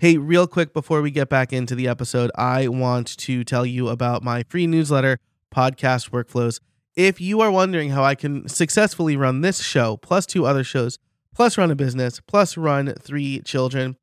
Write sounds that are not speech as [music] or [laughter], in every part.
Hey, real quick before we get back into the episode, I want to tell you about my free newsletter, Podcast Workflows. If you are wondering how I can successfully run this show, plus two other shows, plus run a business, plus run three children,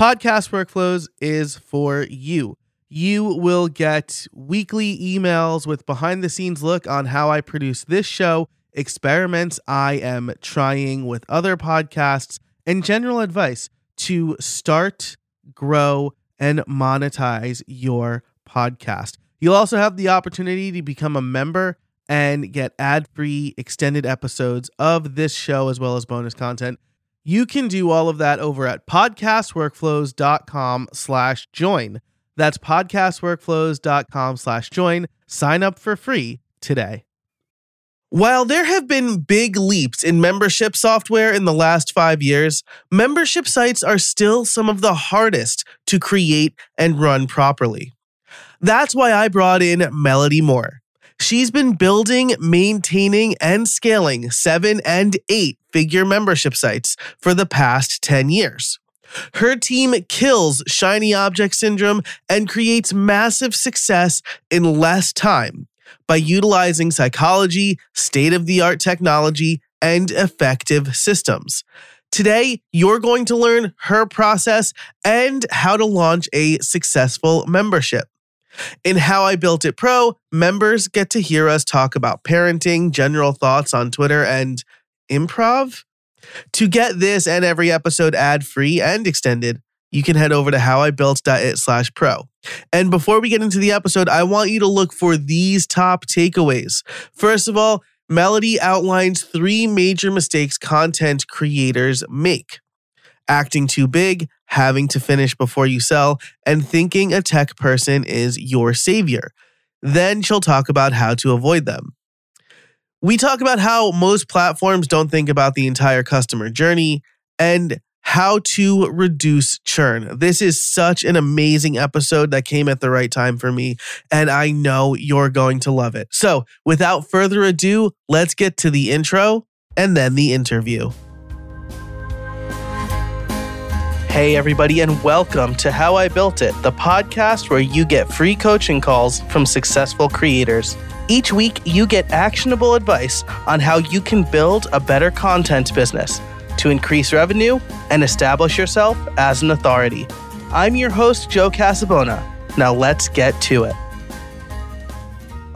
Podcast Workflows is for you. You will get weekly emails with behind the scenes look on how I produce this show, experiments I am trying with other podcasts, and general advice to start grow, and monetize your podcast. You'll also have the opportunity to become a member and get ad-free extended episodes of this show as well as bonus content. You can do all of that over at podcastworkflows.com slash join. That's podcastworkflows.com slash join. Sign up for free today. While there have been big leaps in membership software in the last five years, membership sites are still some of the hardest to create and run properly. That's why I brought in Melodie Moore. She's been building, maintaining, and scaling seven and eight figure membership sites for the past 10 years. Her team kills shiny object syndrome and creates massive success in less time by utilizing psychology, state of the art technology, and effective systems. Today, you're going to learn her process and how to launch a successful membership. In How I Built It Pro, members get to hear us talk about parenting, general thoughts on Twitter, and improv. To get this and every episode ad free and extended, you can head over to howibuilt.it slash pro. And before we get into the episode, I want you to look for these top takeaways. First of all, Melodie outlines three major mistakes content creators make acting too big, having to finish before you sell, and thinking a tech person is your savior. Then she'll talk about how to avoid them. We talk about how most platforms don't think about the entire customer journey and how to reduce churn. This is such an amazing episode that came at the right time for me, and I know you're going to love it. So, without further ado, let's get to the intro and then the interview. Hey, everybody, and welcome to How I Built It, the podcast where you get free coaching calls from successful creators. Each week, you get actionable advice on how you can build a better content business to increase revenue and establish yourself as an authority. I'm your host, Joe Casabona. Now let's get to it.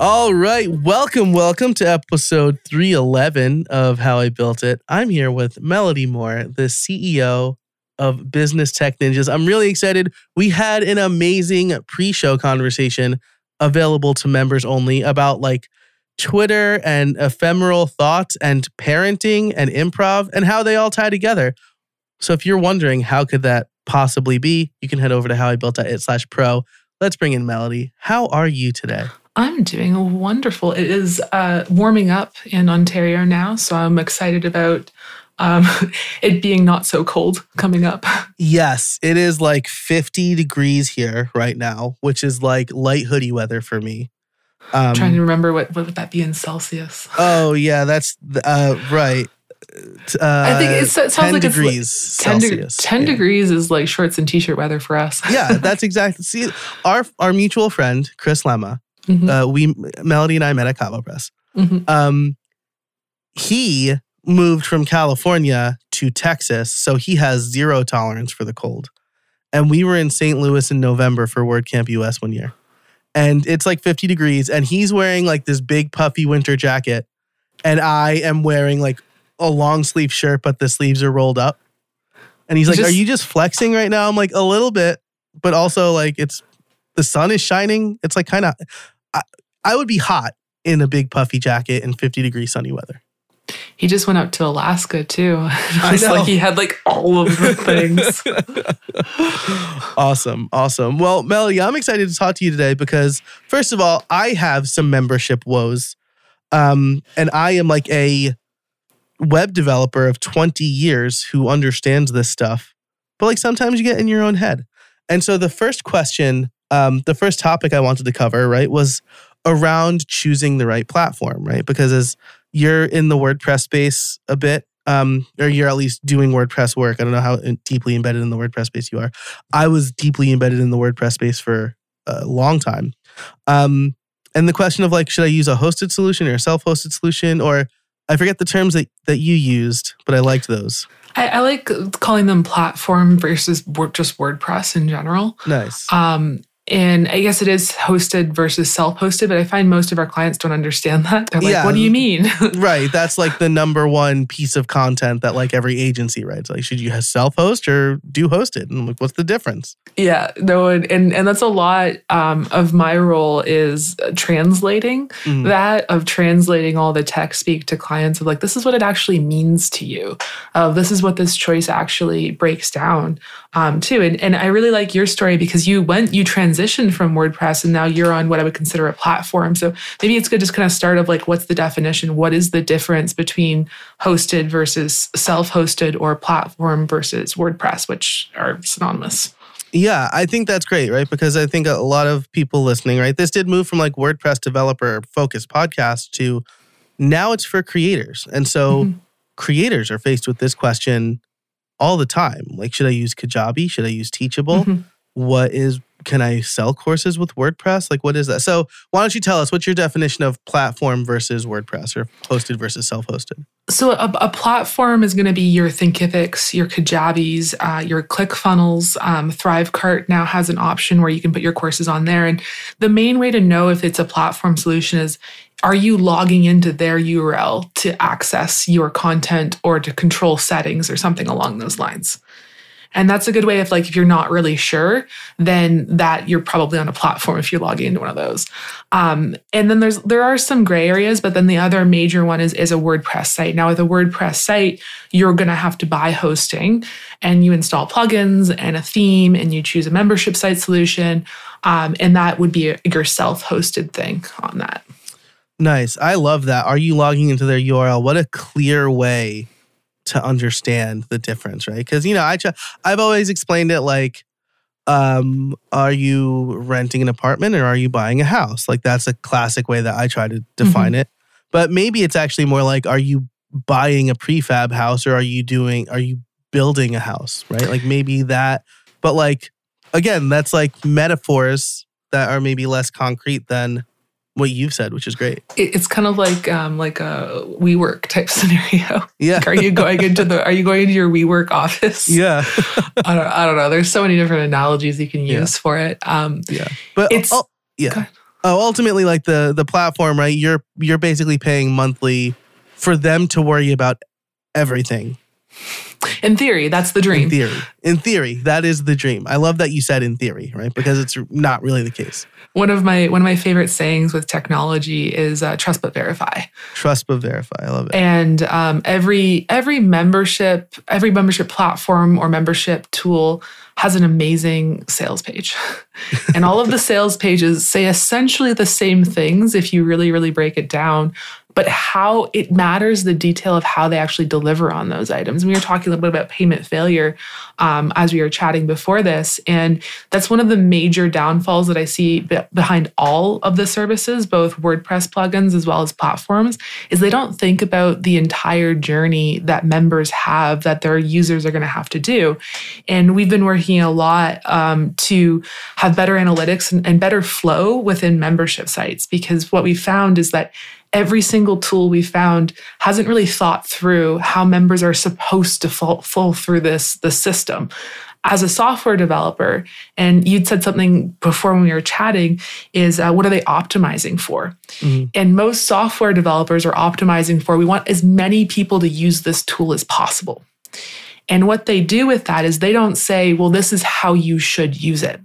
All right, welcome, welcome to episode 311 of How I Built It. I'm here with Melodie Moore, the CEO of Business Tech Ninjas. I'm really excited. We had an amazing pre show conversation available to members only about like Twitter and ephemeral thoughts and parenting and improv and how they all tie together. So if you're wondering how could that possibly be, you can head over to howibuilt.it slash pro. Let's bring in Melodie. How are you today? I'm doing wonderful. It is uh, warming up in Ontario now, so I'm excited about um, [laughs] it being not so cold coming up. [laughs] Yes, it is like 50 degrees here right now, which is like light hoodie weather for me. Um, trying to remember what, what would that be in Celsius? Oh yeah, that's uh, right. Uh, I think it sounds 10 like degrees it's 10 Celsius. 10 yeah. degrees is like shorts and t-shirt weather for us. yeah, [laughs] that's exactly. See, our our mutual friend Chris Lema, mm-hmm. uh, we Melodie and I met at CaboPress. Mm-hmm. Um, he moved from California to Texas, so he has zero tolerance for the cold. And we were in St. Louis in November for WordCamp US one year and it's like 50 degrees and he's wearing like this big puffy winter jacket and I am wearing like a long sleeve shirt but the sleeves are rolled up. And he's, like, just, "Are you just flexing right now?" I'm like, "A little bit, but also like it's the sun is shining. It's like kind of I, I would be hot in a big puffy jacket in 50 degree sunny weather." He just went out to Alaska too. [laughs] It's like he had like all of the [laughs] things. awesome. Awesome. Well, Melodie, I'm excited to talk to you today because first of all, I have some membership woes. Um, and I am like a web developer of 20 years who understands this stuff. But like sometimes you get in your own head. And so the first question, um, the first topic I wanted to cover, right, was around choosing the right platform, right? Because as you're in the WordPress space a bit. um, or you're at least doing WordPress work. I don't know how deeply embedded in the WordPress space you are. I was deeply embedded in the WordPress space for a long time. Um, and the question of like, should I use a hosted solution or a self-hosted solution, or I forget the terms that that you used, but I liked those. I, I like calling them platform versus just WordPress in general. Nice. Um, and I guess it is hosted versus self hosted, but I find most of our clients don't understand that. They're like, yeah. what do you mean? [laughs] right. That's like the number one piece of content that like every agency writes. Like, should you self host or do hosted? And I'm like, what's the difference? Yeah. No, and, and, and that's a lot um, of my role is translating mm-hmm. that, of translating all the tech speak to clients of like, this is what it actually means to you. Uh, this is what this choice actually breaks down um, too. And, and I really like your story because you went, you transitioned from WordPress and now you're on what I would consider a platform. So maybe it's good to just kind of start of like, what's the definition? What is the difference between hosted versus self hosted or platform versus WordPress, which are synonymous? Yeah, I think that's great, right? Because I think a lot of people listening, right? This did move from like WordPress developer focused podcast to now it's for creators. And so mm-hmm. creators are faced with this question all the time. Like, should I use Kajabi? Should I use Teachable? Mm-hmm. What is can I sell courses with WordPress? Like, what is that? So, why don't you tell us what's your definition of platform versus WordPress or hosted versus self hosted? So, a, a, platform is going to be your Thinkifics, your Kajabis, uh, your ClickFunnels. Um, Thrivecart now has an option where you can put your courses on there. And the main way to know if it's a platform solution is are you logging into their URL to access your content or to control settings or something along those lines? And that's a good way of like, if you're not really sure, then that you're probably on a platform if you're logging into one of those. Um, and then there's there are some gray areas, but then the other major one is is a WordPress site. Now with a WordPress site, you're gonna have to buy hosting and you install plugins and a theme and you choose a membership site solution. Um, and that would be a, your self-hosted thing on that. Nice. I love that. Are you logging into their URL? What a clear way to understand the difference, right? Because you know, I try, I've always explained it like, um, are you renting an apartment or are you buying a house? Like that's a classic way that I try to define mm-hmm. it. But maybe it's actually more like, are you buying a prefab house or are you doing? Are you building a house? Right? Like maybe that. But like again, that's like metaphors that are maybe less concrete than what you've said, which is great. It's kind of like um, like a WeWork type [laughs] scenario. Yeah. Like, are you going into the Are you going into your WeWork office? [laughs] Yeah. [laughs] I don't. I don't know. There's so many different analogies you can use yeah. for it. Um, yeah. But it's uh, yeah. Oh, ultimately, like the the platform, right? You're you're basically paying monthly for them to worry about everything. In theory, that's the dream. In theory, in theory, that is the dream. I love that you said in theory, right? Because it's not really the case. One of my one of my favorite sayings with technology is uh, "trust but verify." Trust but verify. I love it. And um, every every membership, every membership platform or membership tool has an amazing sales page, [laughs] and all of the sales pages say essentially the same things if you really really break it down but how it matters the detail of how they actually deliver on those items. And we were talking a little bit about payment failure um, as we were chatting before this. And that's one of the major downfalls that I see be- behind all of the services, both WordPress plugins as well as platforms, is they don't think about the entire journey that members have that their users are going to have to do. And we've been working a lot um, to have better analytics and, and better flow within membership sites because what we found is that every single tool we found hasn't really thought through how members are supposed to fall, fall through this, this system. As a software developer, and you'd said something before when we were chatting, is uh, what are they optimizing for? Mm-hmm. And most software developers are optimizing for we want as many people to use this tool as possible. And what they do with that is they don't say, well, this is how you should use it.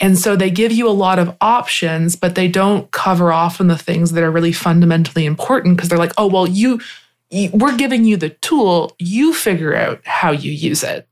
And so they give you a lot of options, but they don't cover off on the things that are really fundamentally important because they're like, oh, well, you, we're giving you the tool, you figure out how you use it.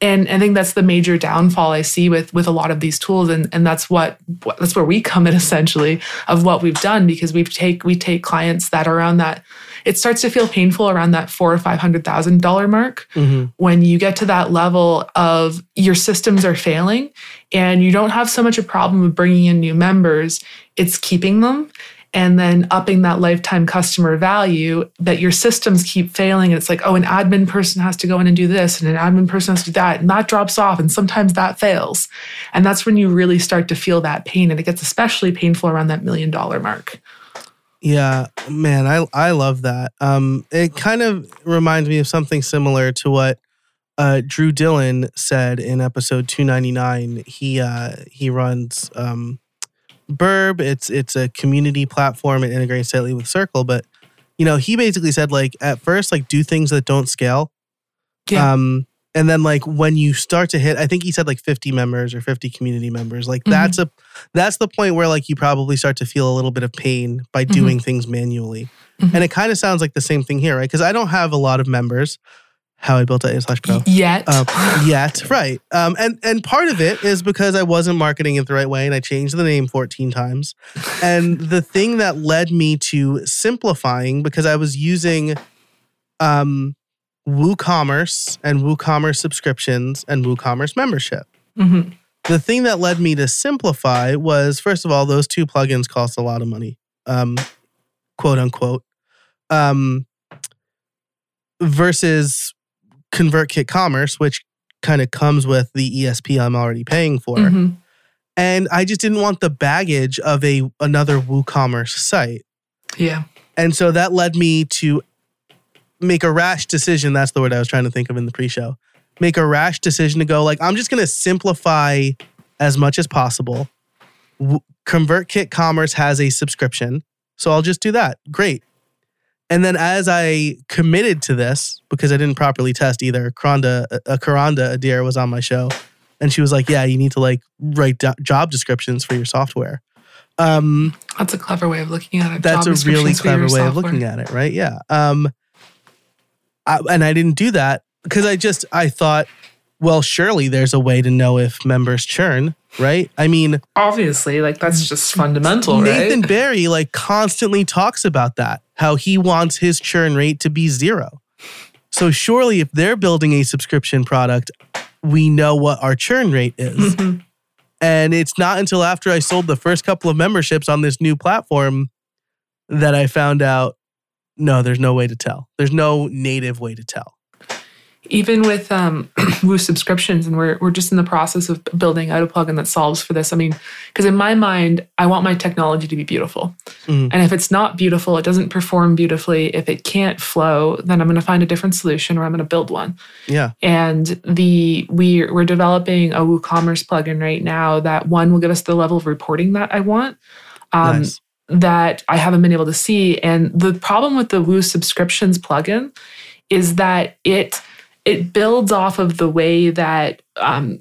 And I think that's the major downfall I see with with a lot of these tools, and and that's what that's where we come in [laughs] essentially of what we've done because we take we take clients that are on that it starts to feel painful around that four or five hundred thousand dollar mark mm-hmm. when you get to that level of your systems are failing and you don't have so much a problem with bringing in new members it's keeping them and then upping that lifetime customer value that your systems keep failing. And it's like, oh, an admin person has to go in and do this, and an admin person has to do that, and that drops off, and sometimes that fails. And that's when you really start to feel that pain. And it gets especially painful around that million dollar mark. Yeah, man, I I love that. Um, it kind of reminds me of something similar to what uh, Drew Dillon said in episode 299. He uh, he runs um, Burb. It's it's a community platform and integrates tightly with Circle. But you know, he basically said like at first, like do things that don't scale. Yeah. Um, and then like when you start to hit, I think he said like 50 members or 50 community members. Like Mhm. that's a that's the point where like you probably start to feel a little bit of pain by Mhm. doing things manually. Mhm. And it kind of sounds like the same thing here, right? Because I don't have a lot of members. How I built a slash pro. Yet. Um, [laughs] yet, right? Um, and and part of it is because I wasn't marketing it the right way, and I changed the name fourteen times. And the thing that led me to simplifying, because I was using um, WooCommerce and WooCommerce subscriptions and WooCommerce membership. Mhm. The thing that led me to simplify was, first of all, those two plugins cost a lot of money, um, quote unquote, um, versus ConvertKit Commerce, which kind of comes with the ESP I'm already paying for. Mhm. And I just didn't want the baggage of a another WooCommerce site. Yeah. And so that led me to make a rash decision. That's the word I was trying to think of in the pre-show. Make a rash decision to go like I'm just going to simplify as much as possible. W- ConvertKit Commerce has a subscription, so I'll just do that. Great. And then as I committed to this because I didn't properly test either, Kronda, uh, Kronda Adair was on my show, and she was like, "Yeah, you need to like write do- job descriptions for your software." Um, That's a clever way of looking at it. that's a really descriptions for your clever way of looking at it right yeah um I, and i didn't do that because i just i thought well surely there's a way to know if members churn right i mean Obviously, like that's just fundamental, nathan right? barry like constantly talks about that how he wants his churn rate to be zero so surely if they're building a subscription product we know what our churn rate is Mhm. And it's not until after I sold the first couple of memberships on this new platform that I found out no, there's no way to tell. There's no native way to tell. Even with um, [clears throat] Woo subscriptions, and we're we're just in the process of building out a plugin that solves for this. I mean, because in my mind, I want my technology to be beautiful, Mhm. and if it's not beautiful, it doesn't perform beautifully. If it can't flow, then I'm going to find a different solution, or I'm going to build one. Yeah. and the we we're developing a WooCommerce plugin right now that one will give us the level of reporting that I want. Um, nice. That I haven't been able to see. And the problem with the Woo subscriptions plugin is that it it builds off of the way that um,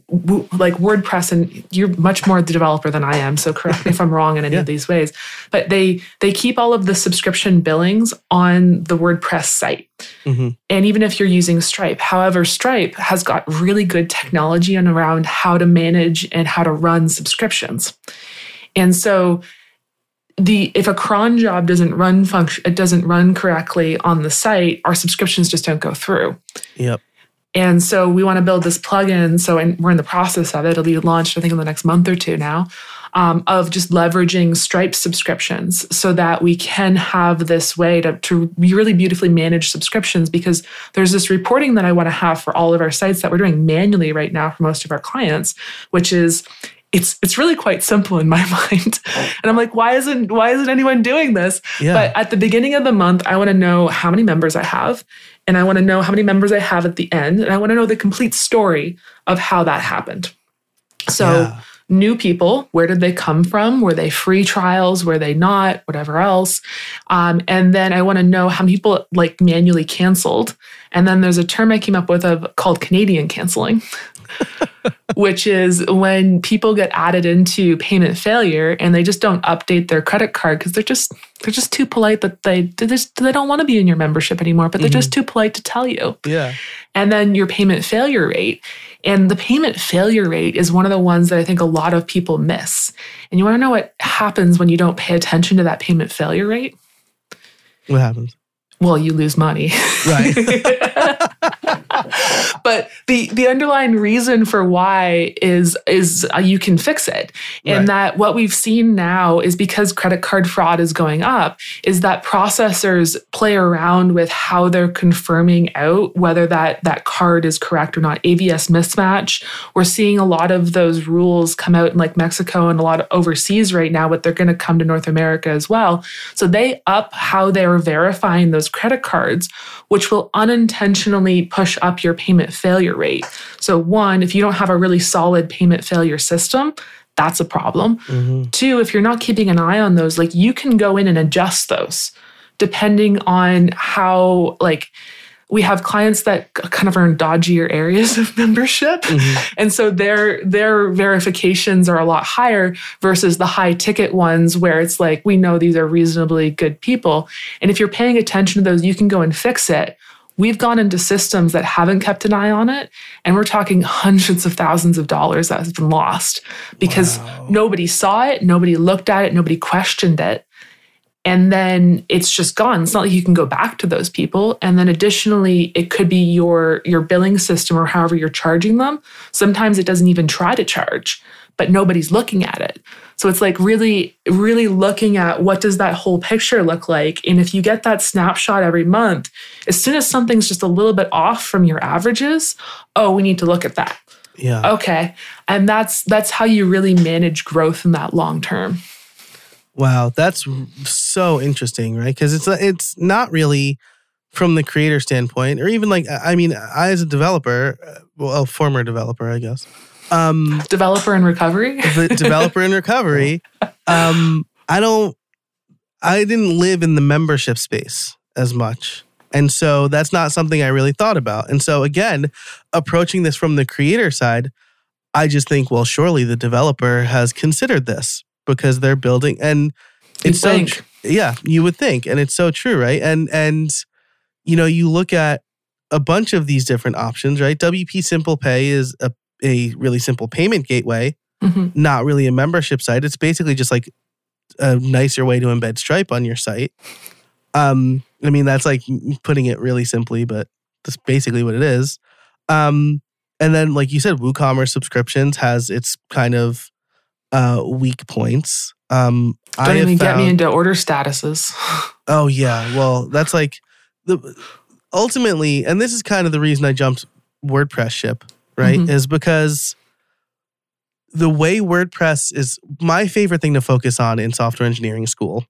like WordPress, and you're much more the developer than I am. So correct me if I'm wrong in any [laughs] Yeah. of these ways. But they they keep all of the subscription billings on the WordPress site. Mhm. And even if you're using Stripe, however, Stripe has got really good technology on around how to manage and how to run subscriptions. And so the if a cron job doesn't run function it doesn't run correctly on the site, our subscriptions just don't go through. Yep. And so we want to build this plugin. So and we're in the process of it. It'll be launched, I think, in the next month or two now, um, of just leveraging Stripe subscriptions so that we can have this way to, to really beautifully manage subscriptions because there's this reporting that I want to have for all of our sites that we're doing manually right now for most of our clients, which is it's it's really quite simple in my [laughs] mind. And I'm like, why isn't why isn't anyone doing this? Yeah. But at the beginning of the month, I want to know how many members I have, and I want to know how many members I have at the end, and I want to know the complete story of how that happened. So, Yeah. new people, where did they come from? Were they free trials? Were they not? Whatever else. Um, and then I want to know how many people like manually canceled. And then there's a term I came up with of called Canadian canceling. [laughs] which is when people get added into payment failure and they just don't update their credit card because they're just they're just too polite that they they just they don't want to be in your membership anymore, but they're just mm-hmm. too polite to tell you. yeah. And then your payment failure rate. And the payment failure rate is one of the ones that I think a lot of people miss. And you want to know what happens when you don't pay attention to that payment failure rate? What happens? Well, you lose money. Right. [laughs] [laughs] [laughs] but the the underlying reason for why is is uh, you can fix it. And Right. that what we've seen now is because credit card fraud is going up is that processors play around with how they're confirming out whether that that card is correct or not. AVS mismatch. We're seeing a lot of those rules come out in like Mexico and a lot of overseas right now but they're going to come to North America as well. So they up how they're verifying those credit cards which will unintentionally push up your payment failure rate. So, one, if you don't have a really solid payment failure system, that's a problem. Mhm. Two, if you're not keeping an eye on those, like you can go in and adjust those depending on how, like, we have clients that kind of are in dodgier areas [laughs] of membership. Mhm. And so their their verifications are a lot higher versus the high ticket ones where it's like we know these are reasonably good people. And if you're paying attention to those, you can go and fix it. We've gone into systems that haven't kept an eye on it, and we're talking hundreds of thousands of dollars that has been lost because Wow. nobody saw it, nobody looked at it, nobody questioned it. And then it's just gone. It's not like you can go back to those people. And then additionally, it could be your your billing system or however you're charging them. Sometimes it doesn't even try to charge, but nobody's looking at it. So it's like really, really looking at what does that whole picture look like. And if you get that snapshot every month, as soon as something's just a little bit off from your averages, oh, we need to look at that. Yeah. Okay. And that's that's how you really manage growth in that long term. Wow, that's so interesting, right? Because it's it's not really from the creator standpoint, or even like I mean, I as a developer, uh, well, a former developer, I guess, um, Developer in recovery. [laughs] the developer in recovery, um, I don't, I didn't live in the membership space as much. And so that's not something I really thought about. And so again, approaching this from the creator side, I just think, well, surely the developer has considered this because they're building and it's so think. yeah, you would think. And it's so true, right? And and you know, you look at a bunch of these different options, right? WP Simple Pay is a, a really simple payment gateway Mhm. not really a membership site. It's basically just like a nicer way to embed Stripe on your site. Um, I mean, that's like putting it really simply, but that's basically what it is. Um, and then, like you said, WooCommerce subscriptions has its kind of uh, weak points. Um, Don't I even get me into order statuses. [laughs] Oh yeah, well that's like the ultimately, and this is kind of the reason I jumped WordPress ship, right? Mhm. Is because the way WordPress is my favorite thing to focus on in software engineering school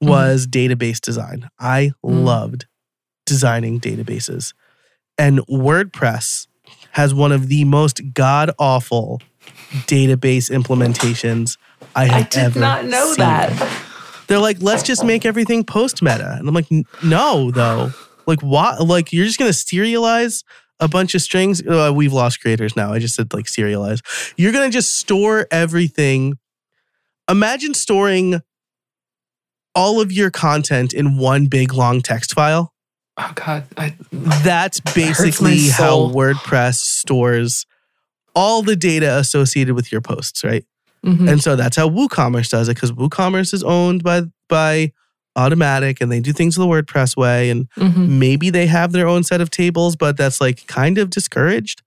was database design. I Mm. loved designing databases, and WordPress has one of the most god awful database implementations I have I did ever not know seen. that. They're like, let's just make everything post meta. And I'm like, no, though. Like, what? Like, you're just going to serialize a bunch of strings? Uh, we've lost creators now. I just said, like, serialize. You're going to just store everything. Imagine storing all of your content in one big long text file. Oh God, I, That's basically how. WordPress stores all the data associated with your posts, right? Mhm. And so that's how WooCommerce does it because WooCommerce is owned by by Automattic and they do things the WordPress way. And Mhm. maybe they have their own set of tables, but that's like kind of discouraged.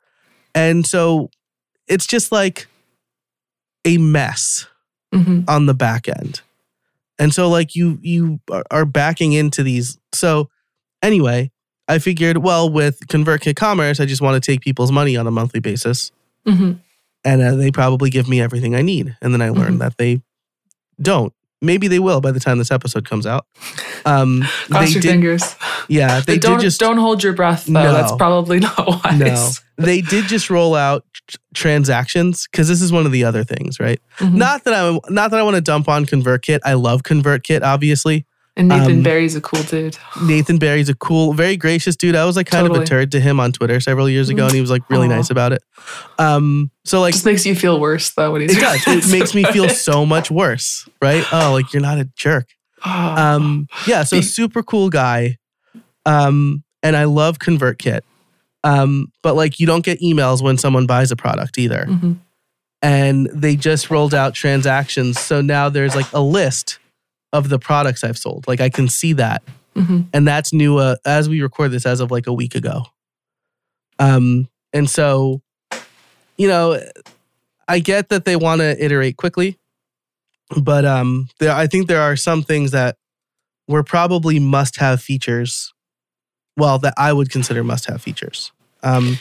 And so it's just like a mess Mhm. on the back end. And so like you you are- backing into these. So anyway, I figured, well, with ConvertKit Commerce, I just want to take people's money on a monthly basis Mhm. and uh, they probably give me everything I need. And then I learned Mhm. that they don't. Maybe they will by the time this episode comes out. Um, [laughs] Cross they your did, fingers. yeah, they But don't did just don't hold your breath though. No. That's probably [laughs] not wise. no, they did just roll out tr- transactions because this is one of the other things, right? Mhm. Not that I not that I want to dump on ConvertKit. I love ConvertKit, obviously. And Nathan um, Barry's a cool dude. Nathan Barry's a cool, very gracious dude. I was like kind of Totally. a turd to him on Twitter several years ago, and he was like really Aw. nice about it. Um, so like Just makes you feel worse though when he's it does. It makes me feel [laughs] so much worse, right? Oh, like you're not a jerk. Oh. Um, yeah, so super cool guy. Um, and I love ConvertKit. Um, but like you don't get emails when someone buys a product either. Mhm. And they just rolled out transactions. So now there's like a list of the products I've sold. Like I can see that. Mhm. And that's new uh, as we record this as of like a week ago. Um, And so, you know, I get that they want to iterate quickly, but um, there, I think there are some things that were probably must have features. Well, that I would consider must have features. Um,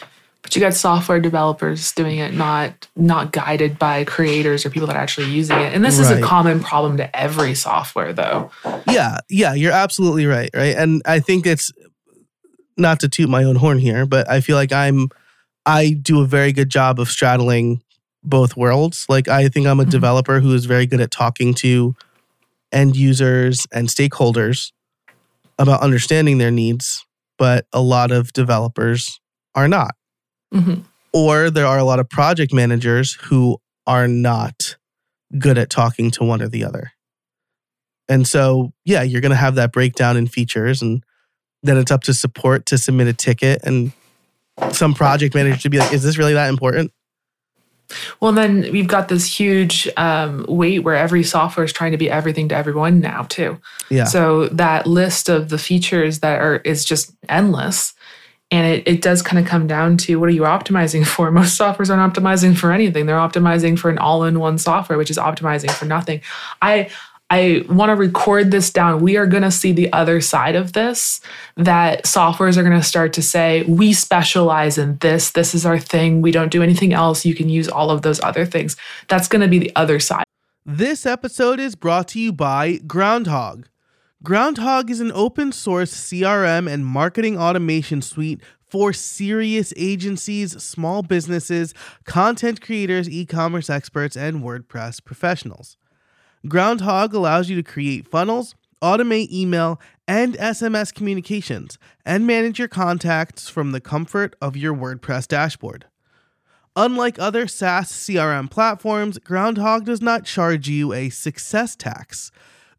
but you got software developers doing it, not not guided by creators or people that are actually using it. And this is a common problem to every software, though. yeah, yeah, you're absolutely right, right? And I think it's not to toot my own horn here, but I feel like I'm I do a very good job of straddling both worlds. Like I think I'm a Mhm. developer who is very good at talking to end users and stakeholders about understanding their needs, but a lot of developers are not. Mhm. Or there are a lot of project managers who are not good at talking to one or the other. And so, yeah, you're going to have that breakdown in features, and then it's up to support to submit a ticket and some project manager to be like, is this really that important? Well, then we've got this huge um, weight where every software is trying to be everything to everyone now, too. Yeah. So that list of the features that are is just endless. And it, it does kind of come down to what are you optimizing [laughs] for? Most softwares aren't optimizing for anything. They're optimizing for an all-in-one software, which is optimizing for nothing. I I want to record this down. We are going to see the other side of this that softwares are going to start to say, we specialize in this. This is our thing. We don't do anything else. You can use all of those other things. That's going to be the other side. This episode is brought to you by Groundhogg. Groundhogg is an open source CRM and marketing automation suite for serious agencies, small businesses, content creators, e commerce experts, and WordPress professionals. Groundhogg allows you to create funnels, automate email and SMS communications, and manage your contacts from the comfort of your WordPress dashboard. Unlike other SaaS CRM platforms, Groundhogg does not charge you a success tax.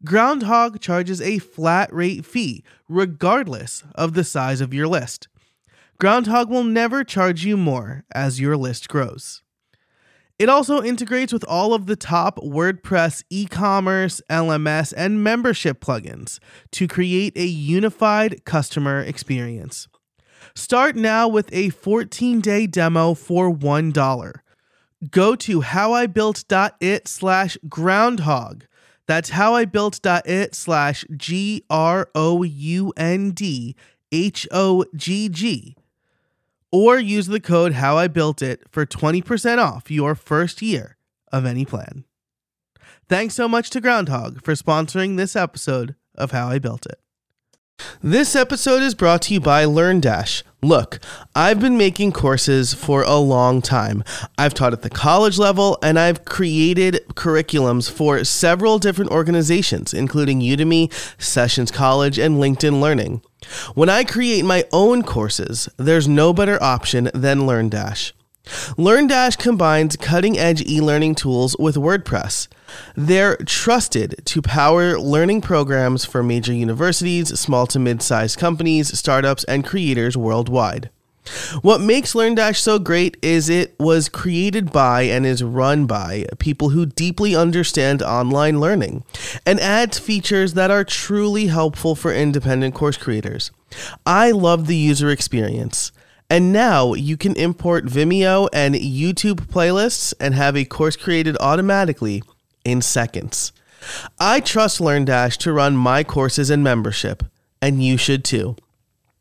Groundhogg charges a flat rate fee, regardless of the size of your list. Groundhogg will never charge you more as your list grows. It also integrates with all of the top WordPress e commerce, LMS, and membership plugins to create a unified customer experience. Start now with a 14 day demo for $1. Go to howibuilt.it slash groundhogg. That's howibuilt.it slash G R O U N D H O G G. Or use the code How I Built It for 20% off your first year of any plan. Thanks so much to Groundhogg for sponsoring this episode of How I Built It. This episode is brought to you by LearnDash. Look, I've been making courses for a long time. I've taught at the college level and I've created curriculums for several different organizations, including Udemy, Sessions College, and LinkedIn Learning. When I create my own courses, there's no better option than LearnDash. LearnDash combines cutting edge e learning tools with WordPress. They're trusted to power learning programs for major universities, small to mid sized companies, startups, and creators worldwide. What makes LearnDash so great is it was created by and is run by people who deeply understand online learning and adds features that are truly helpful for independent course creators. I love the user experience. And now you can import Vimeo and YouTube playlists and have a course created automatically in seconds. I trust LearnDash to run my courses and membership, and you should too.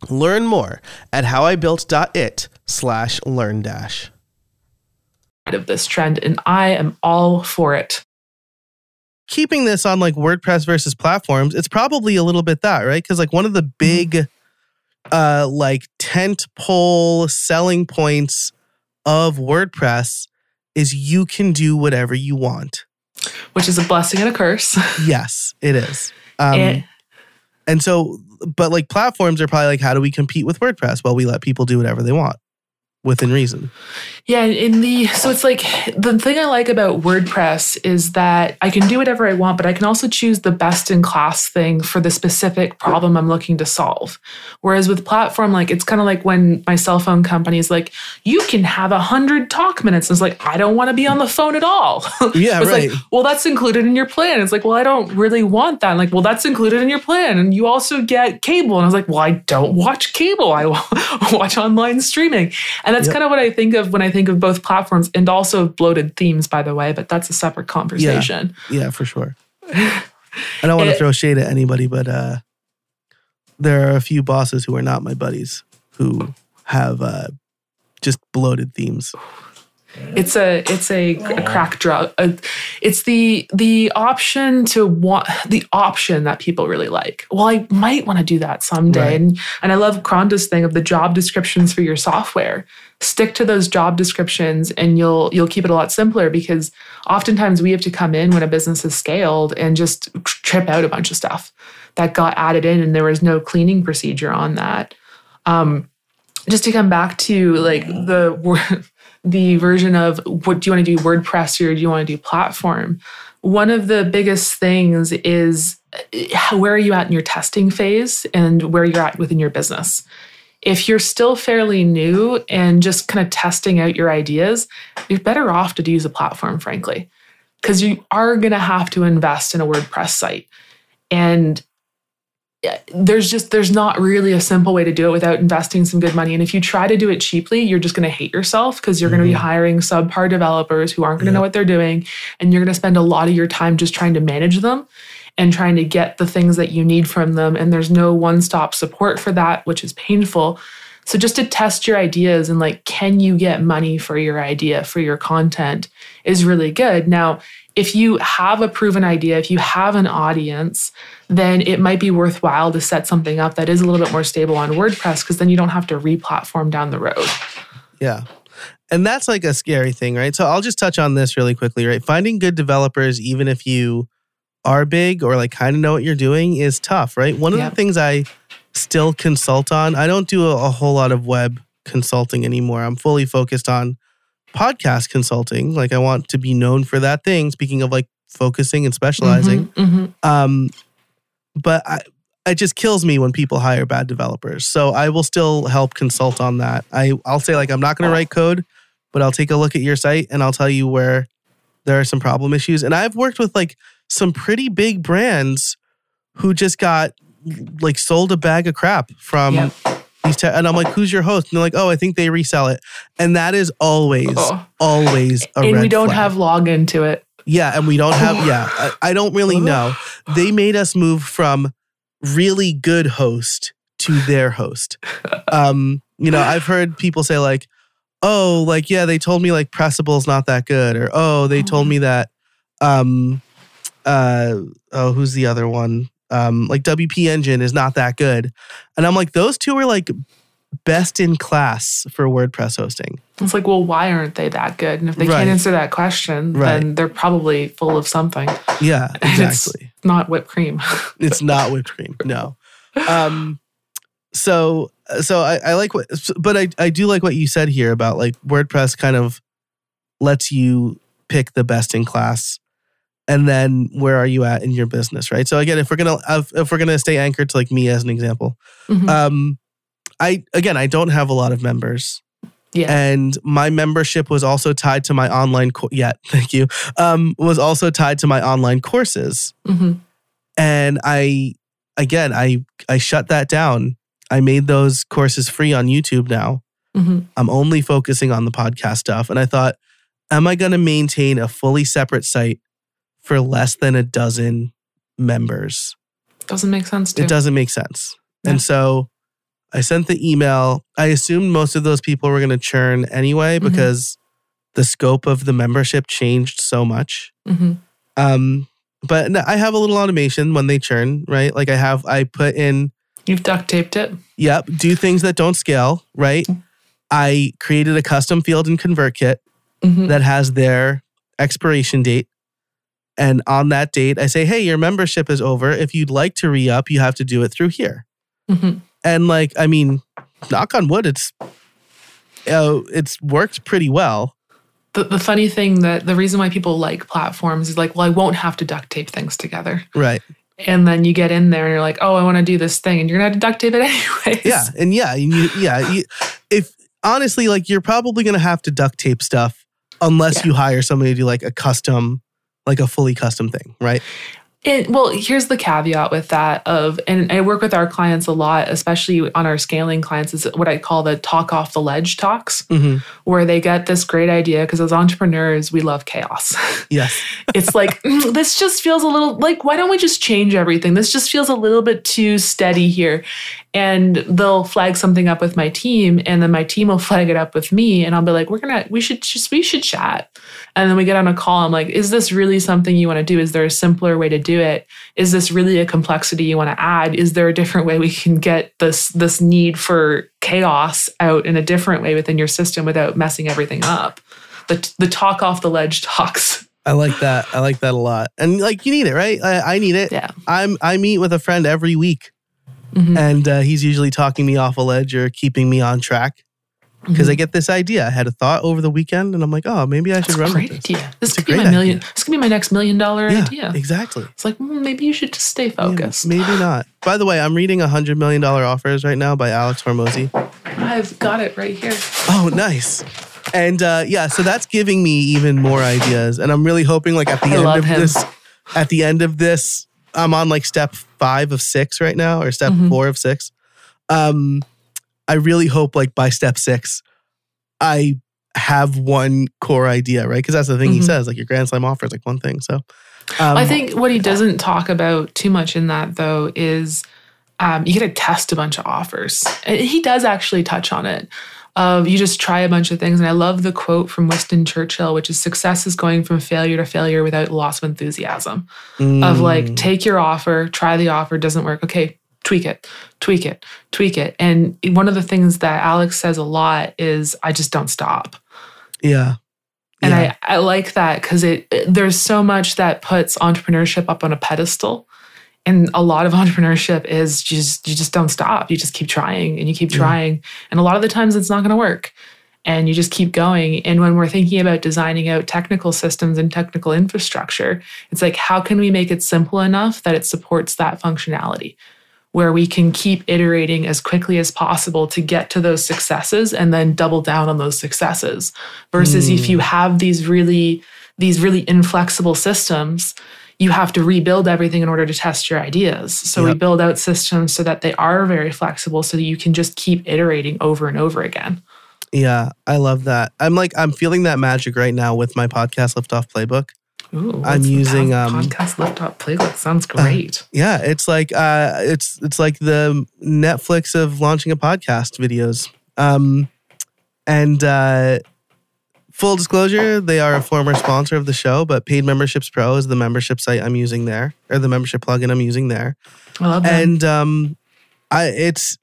Learn more at howibuilt.it slash learndash. Of this trend, and I am all for it. Keeping this on like WordPress versus platforms, it's probably a little bit that, right? Because like one of the big uh like tent pole selling points of WordPress is you can do whatever you want. Which is a blessing and a curse. [laughs] Yes, it is. Um, And- and so, but like platforms are probably like, how do we compete with WordPress? Well, we let people do whatever they want within reason. Yeah, in the so it's like the thing I like about WordPress is that I can do whatever I want, but I can also choose the best in class thing for the specific problem I'm looking to solve. Whereas with platform, like it's kind of like when my cell phone company is like, you can have a hundred talk minutes. And it's like, I don't want to be on the phone at all. [laughs] Yeah, it's right. like, well, that's included in your plan. It's like, well, I don't really want that. And like, well, that's included in your plan. And you also get cable. And I was like, well, I don't watch cable. I [laughs] watch online streaming. And that's Yep. kind of what I think of when I think of both platforms and also bloated themes, by the way, but that's a separate conversation. Yeah, for sure. [laughs] I don't want to throw shade at anybody, but uh, there are a few bosses who are not my buddies who have uh, just bloated themes. It's a it's a, a crack drug. Uh, it's the the option to want the option that people really like. Well, I might want to do that someday. Right. And and I love Kronda's thing of the job descriptions for your software. Stick to those job descriptions and you'll you'll keep it a lot simpler because oftentimes we have to come in when a business is scaled and just trip out a bunch of stuff that got added in and there was no cleaning procedure on that. Um, just to come back to like the the version of what do you want to do WordPress or do you want to do platform? One of the biggest things is uh, where are you at in your testing phase and where you're at within your business. If you're still fairly new and just kind of testing out your ideas, you're better off to use a platform, frankly, because you are going to have to invest in a WordPress site. And there's just there's not really a simple way to do it without investing some good money. And if you try to do it cheaply you're just going to hate yourself because you're going to be mm-hmm. hiring subpar developers who aren't going to know what they're doing and you're going to spend a lot of your time just trying to manage them and trying to get the things that you need from them and there's no one-stop support for that which is painful. So just to test your ideas and like can you get money for your idea for your content is really good. Now if you have a proven idea if you have an audience then it might be worthwhile to set something up that is a little bit more stable on WordPress because then you don't have to re-platform down the road. Yeah. And that's like a scary thing, right? So I'll just touch on this really quickly, right? Finding good developers, even if you are big or like kind of know what you're doing, is tough, right? One of Yep. the things I still consult on, I don't do a, a whole lot of web consulting anymore. I'm fully focused on podcast consulting. Like I want to be known for that thing. Speaking of like focusing and specializing. Mhm, mhm. Um, but I, it just kills me when people hire bad developers. So I will still help consult on that. I, I'll say like I'm not going to write code, but I'll take a look at your site and I'll tell you where there are some problem issues. And I've worked with like some pretty big brands who just got like sold a bag of crap from Yep. These. Te- and I'm like, who's your host? And they're like, oh, I think they resell it. And that is always, Oh. always a And red we don't flag. have login to it. Yeah, and we don't have. Yeah, I, I don't really know. They made us move from really good host to their host. [laughs] Um, you know, I've heard people say like, "Oh, like yeah, they told me like Pressable's not that good," or "Oh, they told me that." Um, uh, oh, who's the other one? Um, like WP Engine is not that good, and I'm like, those two are like best in class for WordPress hosting. It's like, well, why aren't they that good? And if they Right. can't answer that question, Right. then they're probably full of something. Yeah, [laughs] exactly. Not whipped cream. [laughs] it's not whipped cream no um so so I, I like what but I, I do like what you said here about like wordpress kind of lets you pick the best in class and then where are you at in your business right? So again if we're gonna if, if we're gonna stay anchored to like me as an example Mhm. um i again i don't have a lot of members. Yeah. and my membership was also tied to my online co- yeah [laughs] thank you um was also tied to my online courses. Hmm and i again i i shut that down. I made those courses free on youtube now. Hmm i'm only focusing on the podcast stuff. And i thought am i going to maintain a fully separate site for less than a dozen members Doesn't make sense to it doesn't make sense Yeah. and so i sent the email i assumed most of those people were going to churn anyway Mhm. because the scope of the membership changed so much hmm um but i have a little automation when they churn right like i have i put in You've duct taped it. Yep. Do things that don't scale, right? I created a custom field in ConvertKit Mhm. that has their expiration date. And on that date, I say, hey, your membership is over. If you'd like to re up, you have to do it through here. Mhm. And like, I mean, knock on wood, it's uh, it's worked pretty well. The, the funny thing that the reason why people like platforms is like, well, I won't have to duct tape things together. Right. And then you get in there and you're like, oh, I want to do this thing. And you're going to have to duct tape it [laughs] anyways. Yeah. And yeah, you, yeah. You, if honestly, like, you're probably going to have to duct tape stuff unless Yeah. you hire somebody to do like a custom, like a fully custom thing, right? It, well, here's the caveat with that of, and I work with our clients a lot, especially on our scaling clients, is what I call the talk off the ledge talks, Mhm. where they get this great idea because as entrepreneurs, we love chaos. [laughs] Yes. it's like, [laughs] "Mm, this just feels a little like, why don't we just change everything? This just feels a little bit too steady here. And they'll flag something up with my team, and then my team will [laughs] flag it up with me, and I'll be like, we're gonna, we should just, we should chat. And then we get on a call. I'm like, is this really something you want to do? Is there a simpler way to do it? Is this really a complexity you want to add? Is there a different way we can get this this need for chaos out in a different way within your system without messing everything up? The the talk off the ledge [laughs] talks. I like that. I like that a lot. And like you need it, right? I, I need it. Yeah. I'm I meet with a friend every week, Mhm. and uh, he's usually talking me off a ledge or keeping me on track because I get this idea. I had a thought over the weekend, and I'm like, oh, maybe I should Mm-hmm. That's a run great with this. idea. This It's could be my million. idea. This could be my next million dollar Yeah, idea. exactly. It's like mm, maybe you should just stay Yeah, focused. maybe not. By the way, I'm reading a hundred million dollar offers right now by Alex Hormozi. I've got it right here. Oh, nice. And uh, yeah, so that's giving me even more ideas, and I'm really hoping like at the I end of him. this, at the end of this, I'm on like step five of six right now, or step Mhm. four of six. Um, I really hope like by step six, I have one core idea, right? Because that's the thing he Mhm. says. Like your Grand Slam offer is like one thing. So um, I think what he doesn't talk about too much in that though is um, you get to test a bunch of offers. He does actually touch on it. Of you just try a bunch of things, and I love the quote from Winston Churchill, which is "Success is going from failure to failure without loss of enthusiasm." Of mm, like, take your offer, try the offer, doesn't work. Okay, tweak it, tweak it, tweak it. And one of the things that Alex says a lot is, "I just don't stop." yeah, And yeah. I, I like that because it, it- there's so much that puts entrepreneurship up on a pedestal. And a lot of [laughs] entrepreneurship is just you just don't stop. You just keep trying and you keep Yeah. trying. And a lot of the times it's not going to work. And you just keep going. And when we're thinking about designing out technical systems and technical infrastructure, it's like how can we make it simple enough that it supports that functionality? Where we can keep iterating as quickly as possible to get to those successes and then double down on those successes versus if Mm. you have these really these really inflexible systems you have to rebuild everything in order to test your ideas so we build out systems so that they are very flexible so that you can just keep iterating over and over again yeah, I love that. I'm like I'm feeling that magic right now with my podcast Liftoff Playbook. Ooh, I'm using, um, podcast Liftoff playbook. sounds great Yeah, it's like uh it's it's like the Netflix of launching a podcast videos. Um and uh full disclosure, they are a former sponsor of the show, but Paid Memberships Pro is the membership site I'm using there or the membership plugin I'm using there. i love that And um I it's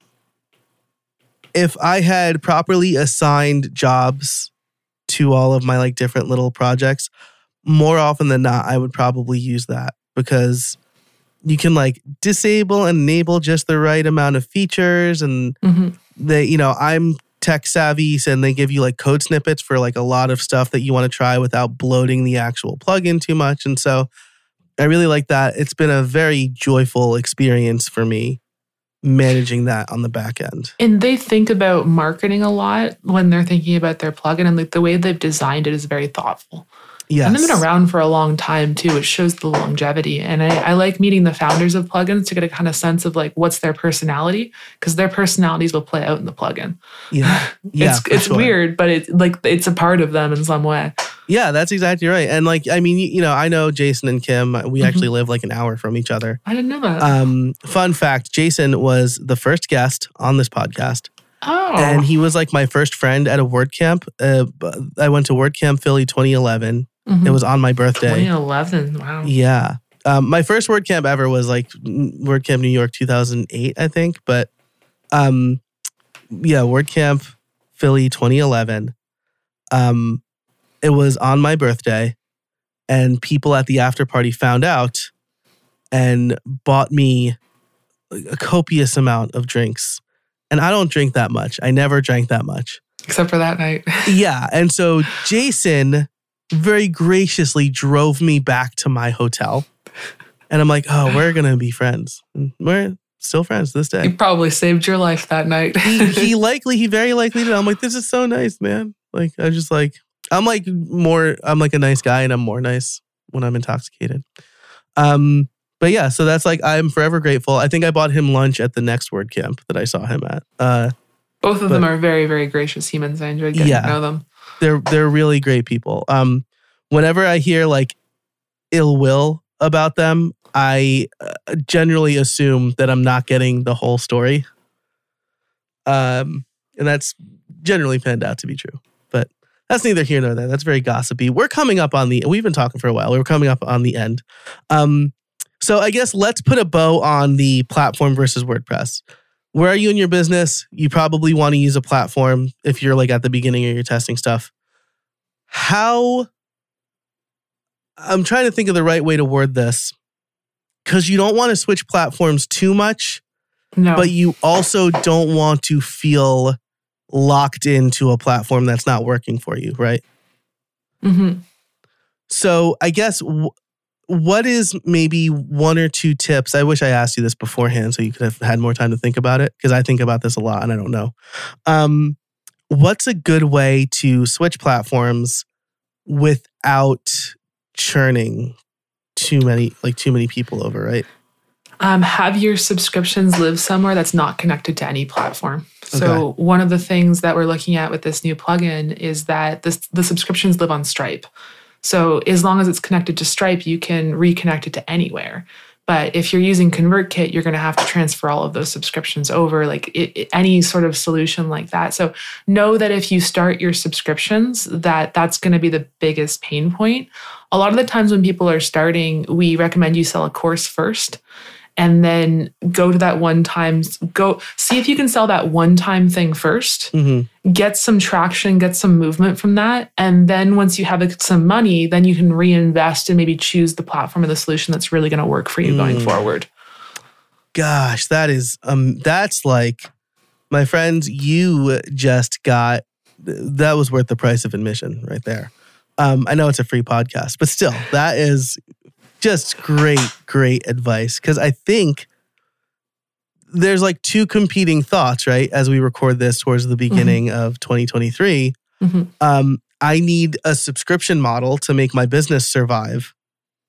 if I had properly assigned jobs to all of my like different little projects, more often than not, I would probably use that because you can like disable and enable just the right amount of features and Mhm. they, you know, I'm tech savvy and they give you like code snippets for like a lot of stuff that you want to try without bloating the actual plugin too much. And so I really like that. It's been a very joyful experience for me managing that on the back end. and they think about marketing a lot when they're thinking about their plugin and like the way they've designed it is very thoughtful Yes. And they've been around for a long time too, which shows the longevity. And I, I like meeting the founders of plugins to get a kind of sense of like what's their personality, because their personalities will play out in the plugin. Yeah. [laughs] Yeah. it's it's sure. weird, but it's like it's a part of them in some way. Yeah, that's exactly right. And like, I mean, you, you know, I know Jason and Kim. We Mhm. actually live like an hour from each other. I didn't know that. Um, fun fact: Jason was the first guest on this podcast, oh, and he was like my first friend at a WordCamp. Uh, I went to WordCamp Philly 2011. Mhm. It was on my birthday. 2011. Wow. Yeah. Um, my first WordCamp ever was like WordCamp New York 2008, I think. But um, yeah, WordCamp Philly 2011. Um, it was on my birthday, and people at the after party found out and bought me a copious amount of drinks. And I don't drink that much. I never drank that much. Except for that night. Yeah. And so Jason very graciously drove me back to my hotel. And I'm like, oh, we're going to be friends. And we're still friends this day. he probably saved your life that night. he, he [laughs] likely, he very likely did. I'm like, this is so nice, man. Like, I just like, I'm like more, I'm like a nice guy and I'm more nice when I'm intoxicated. Um, but yeah, so that's like I'm forever grateful. I think I bought him lunch at the next word camp that I saw him at. Uh, Both of But- them are very, very gracious humans. I enjoyed getting Yeah. to know them. They're they're really great people. Um, whenever I hear like ill will about them, I uh, generally assume that I'm not getting the whole story. Um, and that's generally panned out to be true. But that's neither here nor there. That's very gossipy. We're coming up on the. We've been talking for a while. We're coming up on the end. Um, so I guess let's put a bow on the platform versus WordPress. Where are you in your business? You probably want to use a platform if you're like at the beginning of you're testing stuff. How I'm trying to think of the right way to word this because you don't want to switch platforms too much, No. but you also don't want to feel locked into a platform that's not working for you, right? Mhm. So I guess what is maybe one or two tips? I wish I asked you this beforehand so you could have had more time to think about it because I think about this a lot and I don't know. Um, what's a good way to switch platforms without churning too many like too many people over, right? um, have your subscriptions live somewhere that's not connected to any platform. So one of the things that we're looking at with this new plugin is that this, the subscriptions live on Stripe. So as long as it's connected to Stripe, you can reconnect it to anywhere. But if you're using ConvertKit, you're going to have to transfer all of those subscriptions over, like it, it- any sort of solution like that. So know that if you start your subscriptions, that that's going to be the biggest pain point. A lot of the times when people are starting, we recommend you sell a course first and then go to that one time go see if you can sell that one time thing first Mm-hmm. get some traction get some movement from that and then once you have some money then you can reinvest and maybe choose the platform or the solution that's really going to work for you going Mm. forward Gosh, that is um that's like my friends, you just got that was worth the price of admission right there. Um, I know it's a free podcast, but still, that is just great, great advice. Cause I think there's like two competing thoughts, right? As we record this towards the beginning of 2023. Mhm. Um, I need a subscription model to make my business survive,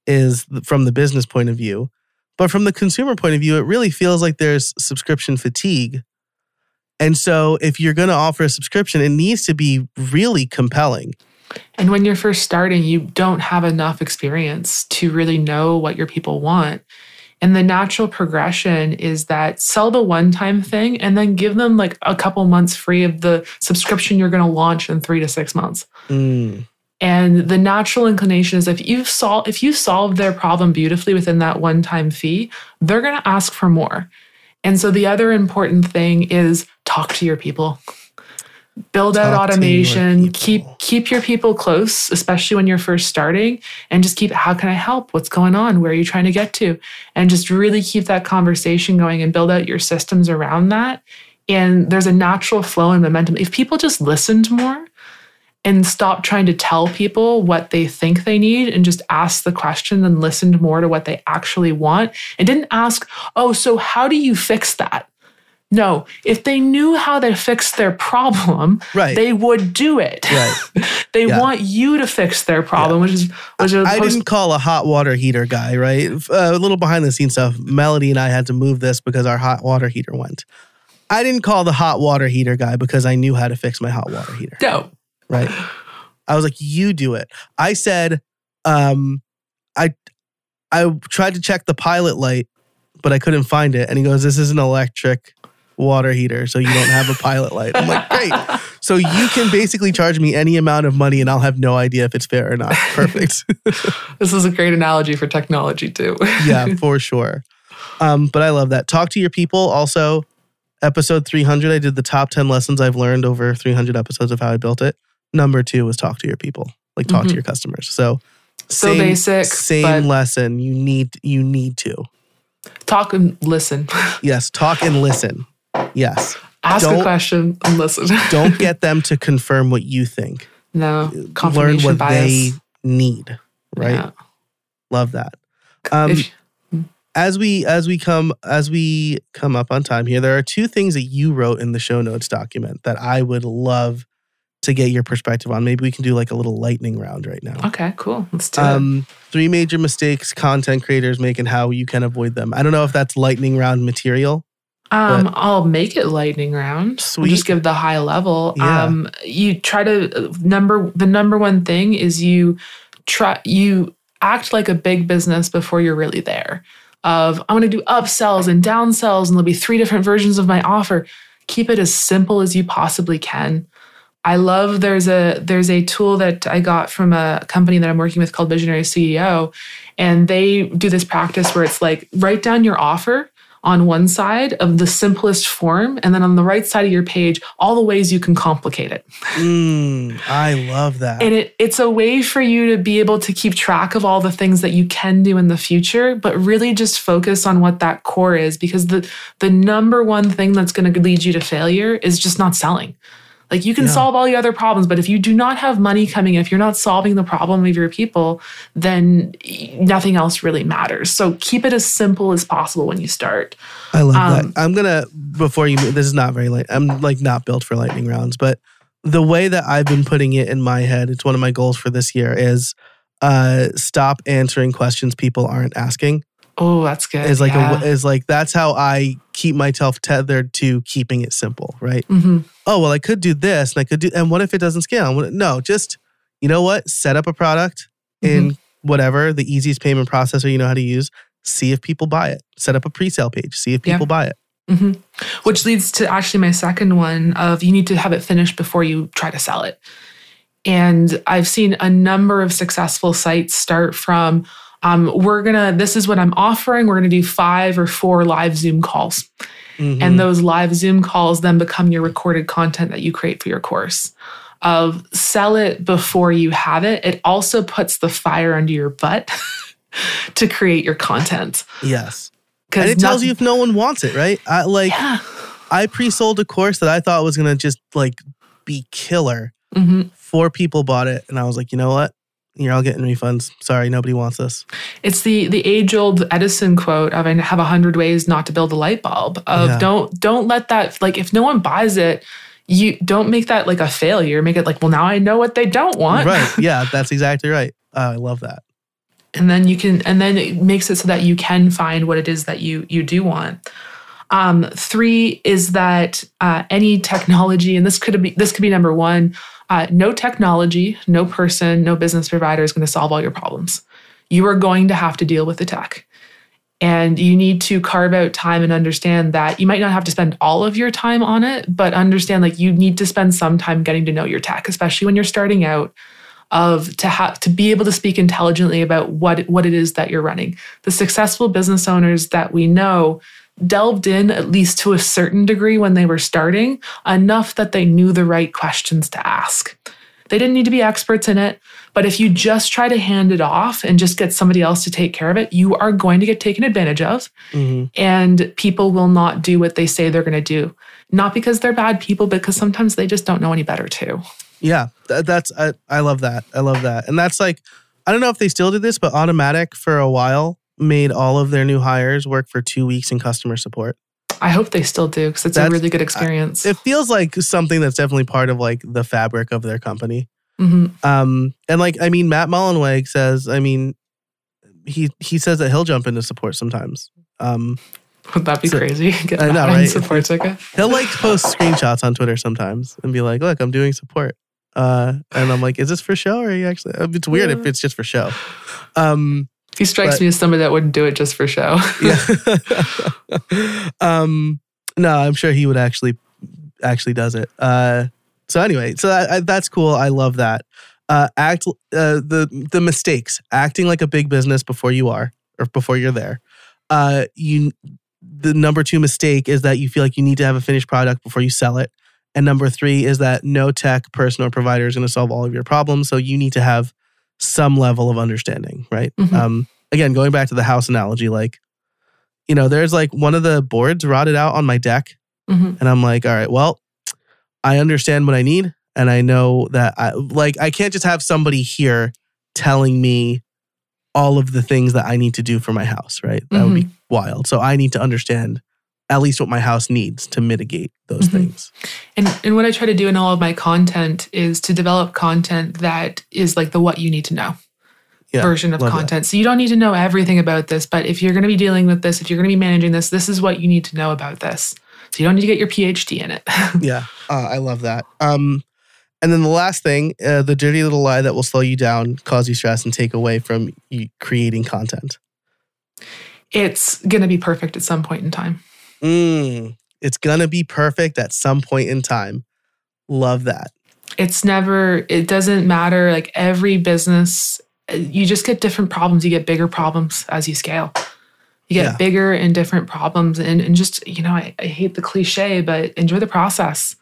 is from the business point of view. But from the consumer point of view, it really feels like there's subscription fatigue. And so if you're going to offer a subscription, it needs to be really compelling. And when you're first starting you don't have enough experience to really know what your people want and the natural progression is that sell the one time thing and then give them like a couple months free of the subscription you're going to launch in three to six months. Mm, And the natural inclination is if you've solved if you solved their problem beautifully within that one time fee, they're going to ask for more. And so the other important thing is talk to your people. Build out Talk automation, keep keep your people close, especially when you're first starting, and just keep how can I help? What's going on? Where are you trying to get to? And just really keep that conversation going and build out your systems around that. And there's a natural flow and momentum. If people just listened more, and stop trying to tell people what they think they need and just ask the question and listened more to what they actually want and didn't ask, oh, so how do you fix that? No, if they knew how to fix their problem, Right. they would do it. Right. [laughs] they Yeah. want you to fix their problem, which is which is I didn't call a hot water heater guy, right? Uh, a little behind the scenes stuff. Melodie and I had to move this because our hot water heater went. I didn't call the hot water heater guy because I knew how to fix my hot water heater. no. right? I was like, you do it. I said, um, I I tried to check the pilot light, but I couldn't find it. And he goes, This is an electric water heater, so you don't have a pilot light. I'm like, great. So you can basically charge me any amount of money and I'll have no idea if it's fair or not. Perfect. [laughs] This is a great analogy for technology too. [laughs] yeah, for sure. Um, but I love that. Talk to your people. Also, episode 300, I did the top 10 lessons I've learned over 300 episodes of how I built it. Number two was talk to your people, like talk to Mhm. your customers. So, So basic, same lesson. You need you need to Talk and listen. [laughs] yes, talk and listen. Yes, Ask a Don't- question and listen. [laughs] don't get them to confirm what you think. no Learn what bias. they need. Right. Yeah. Love that. Um, If- as we as we come as we come up on time here there are two things that you wrote in the show notes document that i would love to get your perspective on maybe we can do like a little lightning round right now okay, cool. Let's do it. um three major mistakes content creators make and how you can avoid them. I don't know if that's lightning round material. Um, I'll make it lightning round. I'll Sweet. just give the high level. Yeah. Um, you try to number the number one thing is you try you act like a big business before you're really there. Of I'm going to do upsells and downsells, and there'll be three different versions of my offer. Keep it as simple as you possibly can. I love there's a there's a tool that I got from a company that I'm working with called Visionary CEO, and they do this practice where it's like write down your offer on one side of the simplest form, and then on the right side of your page, all the ways you can complicate it. Mm, I love that. And it, it's a way for you to be able to keep track of all the things that you can do in the future, but really just focus on what that core is because the the number one thing that's going to lead you to failure is just not selling. Like you can Yeah. solve all the other problems, but if you do not have money coming in, if you're not solving the problem of your people, then nothing else really matters. So keep it as simple as possible when you start. I love Um, that. I'm gonna before you. This is not very light. I'm like not built for lightning rounds, but the way that I've been putting it in my head, it's one of my goals for this year is uh stop answering questions people aren't asking. Oh, that's good. Is like yeah. a is like that's how I keep myself tethered to keeping it simple, right? Mhm. Oh well, I could do this, and I could do, and what if it doesn't scale? What- No, just you know what? Set up a product in Mm-hmm. whatever the easiest payment processor you know how to use. See if people buy it. Set up a pre-sale page. See if Yeah. people buy it. hmm Which leads to actually my second one of you need to have it finished before you try to sell it. And I've seen a number of successful sites start from um, we're gonna this is what I'm offering. We're gonna do five or four live Zoom calls. Mhm. And those live Zoom calls then become your recorded content that you create for your course. Of sell it before you have it. It also puts the fire under your butt [laughs] to create your content. yes, and it tells you if no one wants it, right? I like yeah. I pre-sold a course that I thought was gonna just like be killer. hmm Four people bought it, and I was like, you know what? You're all getting refunds. Sorry, nobody wants this. It's the the age old Edison quote of "I have a hundred ways not to build a light bulb." Of Yeah. don't don't let that like if no one buys it, you don't make that like a failure. Make it like well now I know what they don't want, Right? [laughs] Yeah, that's exactly right. Uh, I love that. and then you can and then it makes it so that you can find what it is that you you do want. Um, three is that uh, any technology, and this could be this could be number one. Uh, no technology, no person, no business provider is going to solve all your problems. You are going to have to deal with the tech, and you need to carve out time and understand that you might not have to spend all of your time on it, but understand like you need to spend some time getting to know your tech, especially when you're starting out of to have to be able to speak intelligently about what what it is that you're running. The successful business owners that we know delved in at least to a certain degree when they were starting, enough that they knew the right questions to ask. They didn't need to be experts in it, but if you just try to hand it off and just get somebody else to take care of it, you are going to get taken advantage of hmm and people will not do what they say they're going to do. Not because they're bad people, but because sometimes they just don't know any better too. Yeah, that's I, I love that. I love that. And that's like I don't know if they still do this, but Automattic for a while made all of their new hires work for two weeks in customer support. I hope they still do because it's a really good experience. It feels like something that's definitely part of like the fabric of their company. hmm Um, and like I mean, Matt Mullenweg says, I mean, he he says that he'll jump into support sometimes. Um, [laughs] Would that be So- crazy? [laughs] Get I know, right? support ticket. he'll like post screenshots on Twitter sometimes and be like, "Look, I'm doing support." Uh, and I'm like, "Is this for show or are you actually?" uh, It's weird if it's just for show. Um, He strikes But- me as somebody that wouldn't do it just for show. [laughs] yeah. [laughs] um, no, I'm sure he would actually actually does it. Uh, so anyway, so I, I, that's cool. I love that. Uh, act uh, the the mistakes, acting like a big business before you are or before you're there. Uh, you the number two mistake is that you feel like you need to have a finished product before you sell it. And number three is that no tech person or provider is going to solve all of your problems. So you need to have some level of understanding, right? Mhm. Um, again, going back to the house analogy, like, you know, there's like one of the boards rotted out on my deck. hmm And I'm like, all right, well, I understand what I need. And I know that I like, I can't just have somebody here telling me all of the things that I need to do for my house, right? That would be wild. So I need to understand at least what my house needs to mitigate those Mhm. things. And and what I try to do in all of my content is to develop content that is like the what you need to know. Yeah, version of love that. content. So you don't need to know everything about this, but if you're going to be dealing with this, if you're going to be managing this, this is what you need to know about this. So you don't need to get your PhD in it. [laughs] Yeah, uh, I love that. Um, and then the last thing, uh, the dirty little lie that will slow you down, cause you stress, and take away from creating content. it's going to be perfect at some point in time. Mm, it's gonna be perfect at some point in time. Love that. It's never, it doesn't matter. Like every business, uh, you just get different problems. You get bigger problems as you scale. You get Yeah. bigger and different problems. And, and just, you know, I, I hate the cliche, but enjoy the process.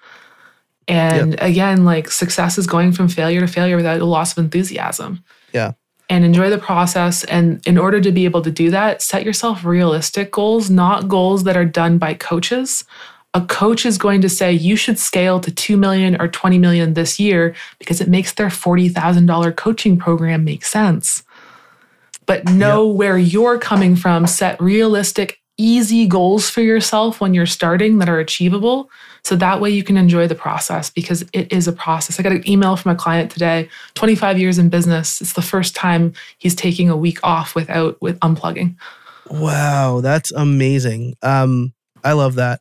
And again, like success is going from failure to failure without a loss of enthusiasm. Yeah. And enjoy the process. And in order to be able to do that, set yourself realistic goals, not goals that are done by coaches. A coach is going to say you should scale to 2 million or 20 million this year because it makes their $40,000 coaching program make sense. But know where you're coming from, set realistic, easy goals for yourself when you're starting that are achievable. So that way you can enjoy the process because it is a process. I got an email from a client today, 25 years in business. It's the first time he's taking a week off without with unplugging. Wow, that's amazing. Um, I love that.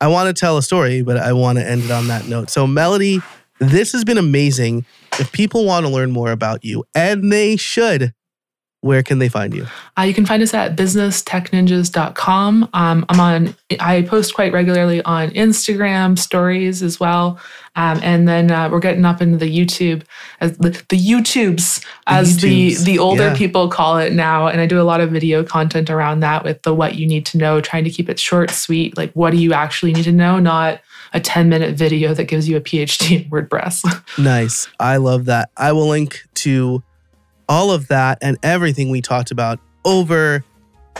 I want to tell a story, but I want to end it on that note. So, Melodie, this has been amazing. If people want to learn more about you, and they should, where can they find you? Uh, you can find us at businesstechninjas.com. Um, I'm on, I post quite regularly on Instagram stories as well. Um, and then uh, we're getting up into the YouTube, as the, the YouTubes, as the, YouTubes, the older yeah. people call it now. And I do a lot of video content around that with the what you need to know, trying to keep it short, sweet. Like, what do you actually need to know? Not a 10 minute video that gives you a PhD in WordPress. [laughs] Nice. I love that. I will link to all of that and everything we talked about over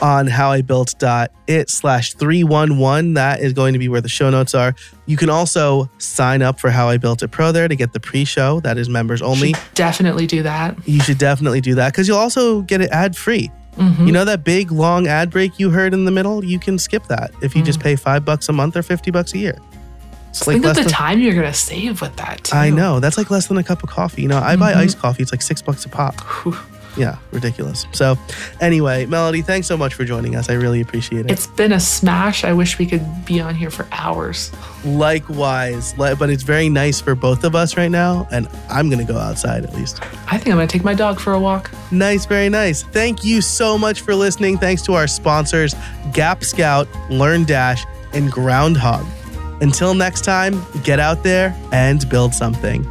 on howibuilt.it slash 311. That is going to be where the show notes are. You can also sign up for How I Built It Pro there to get the pre-show. That is members only. Should definitely do that. You should definitely do that because you'll also get it ad free. Mhm. You know that big long ad break you heard in the middle? You can skip that if you just pay five bucks a month or 50 bucks a year. It's Think of the than- time you're going to save with that. Too. I know. That's like less than a cup of coffee. You know, I buy Mhm. iced coffee. It's like six bucks a pop. Whew. Yeah, ridiculous. So, anyway, Melodie, thanks so much for joining us. I really appreciate it. It's been a smash. I wish we could be on here for hours. Likewise, but it's very nice for both of us right now, and I'm going to go outside at least. I think I'm going to take my dog for a walk. Nice, very nice. Thank you so much for listening. Thanks to our sponsors, Gap Scout, LearnDash, and Groundhogg. Until next time, get out there and build something.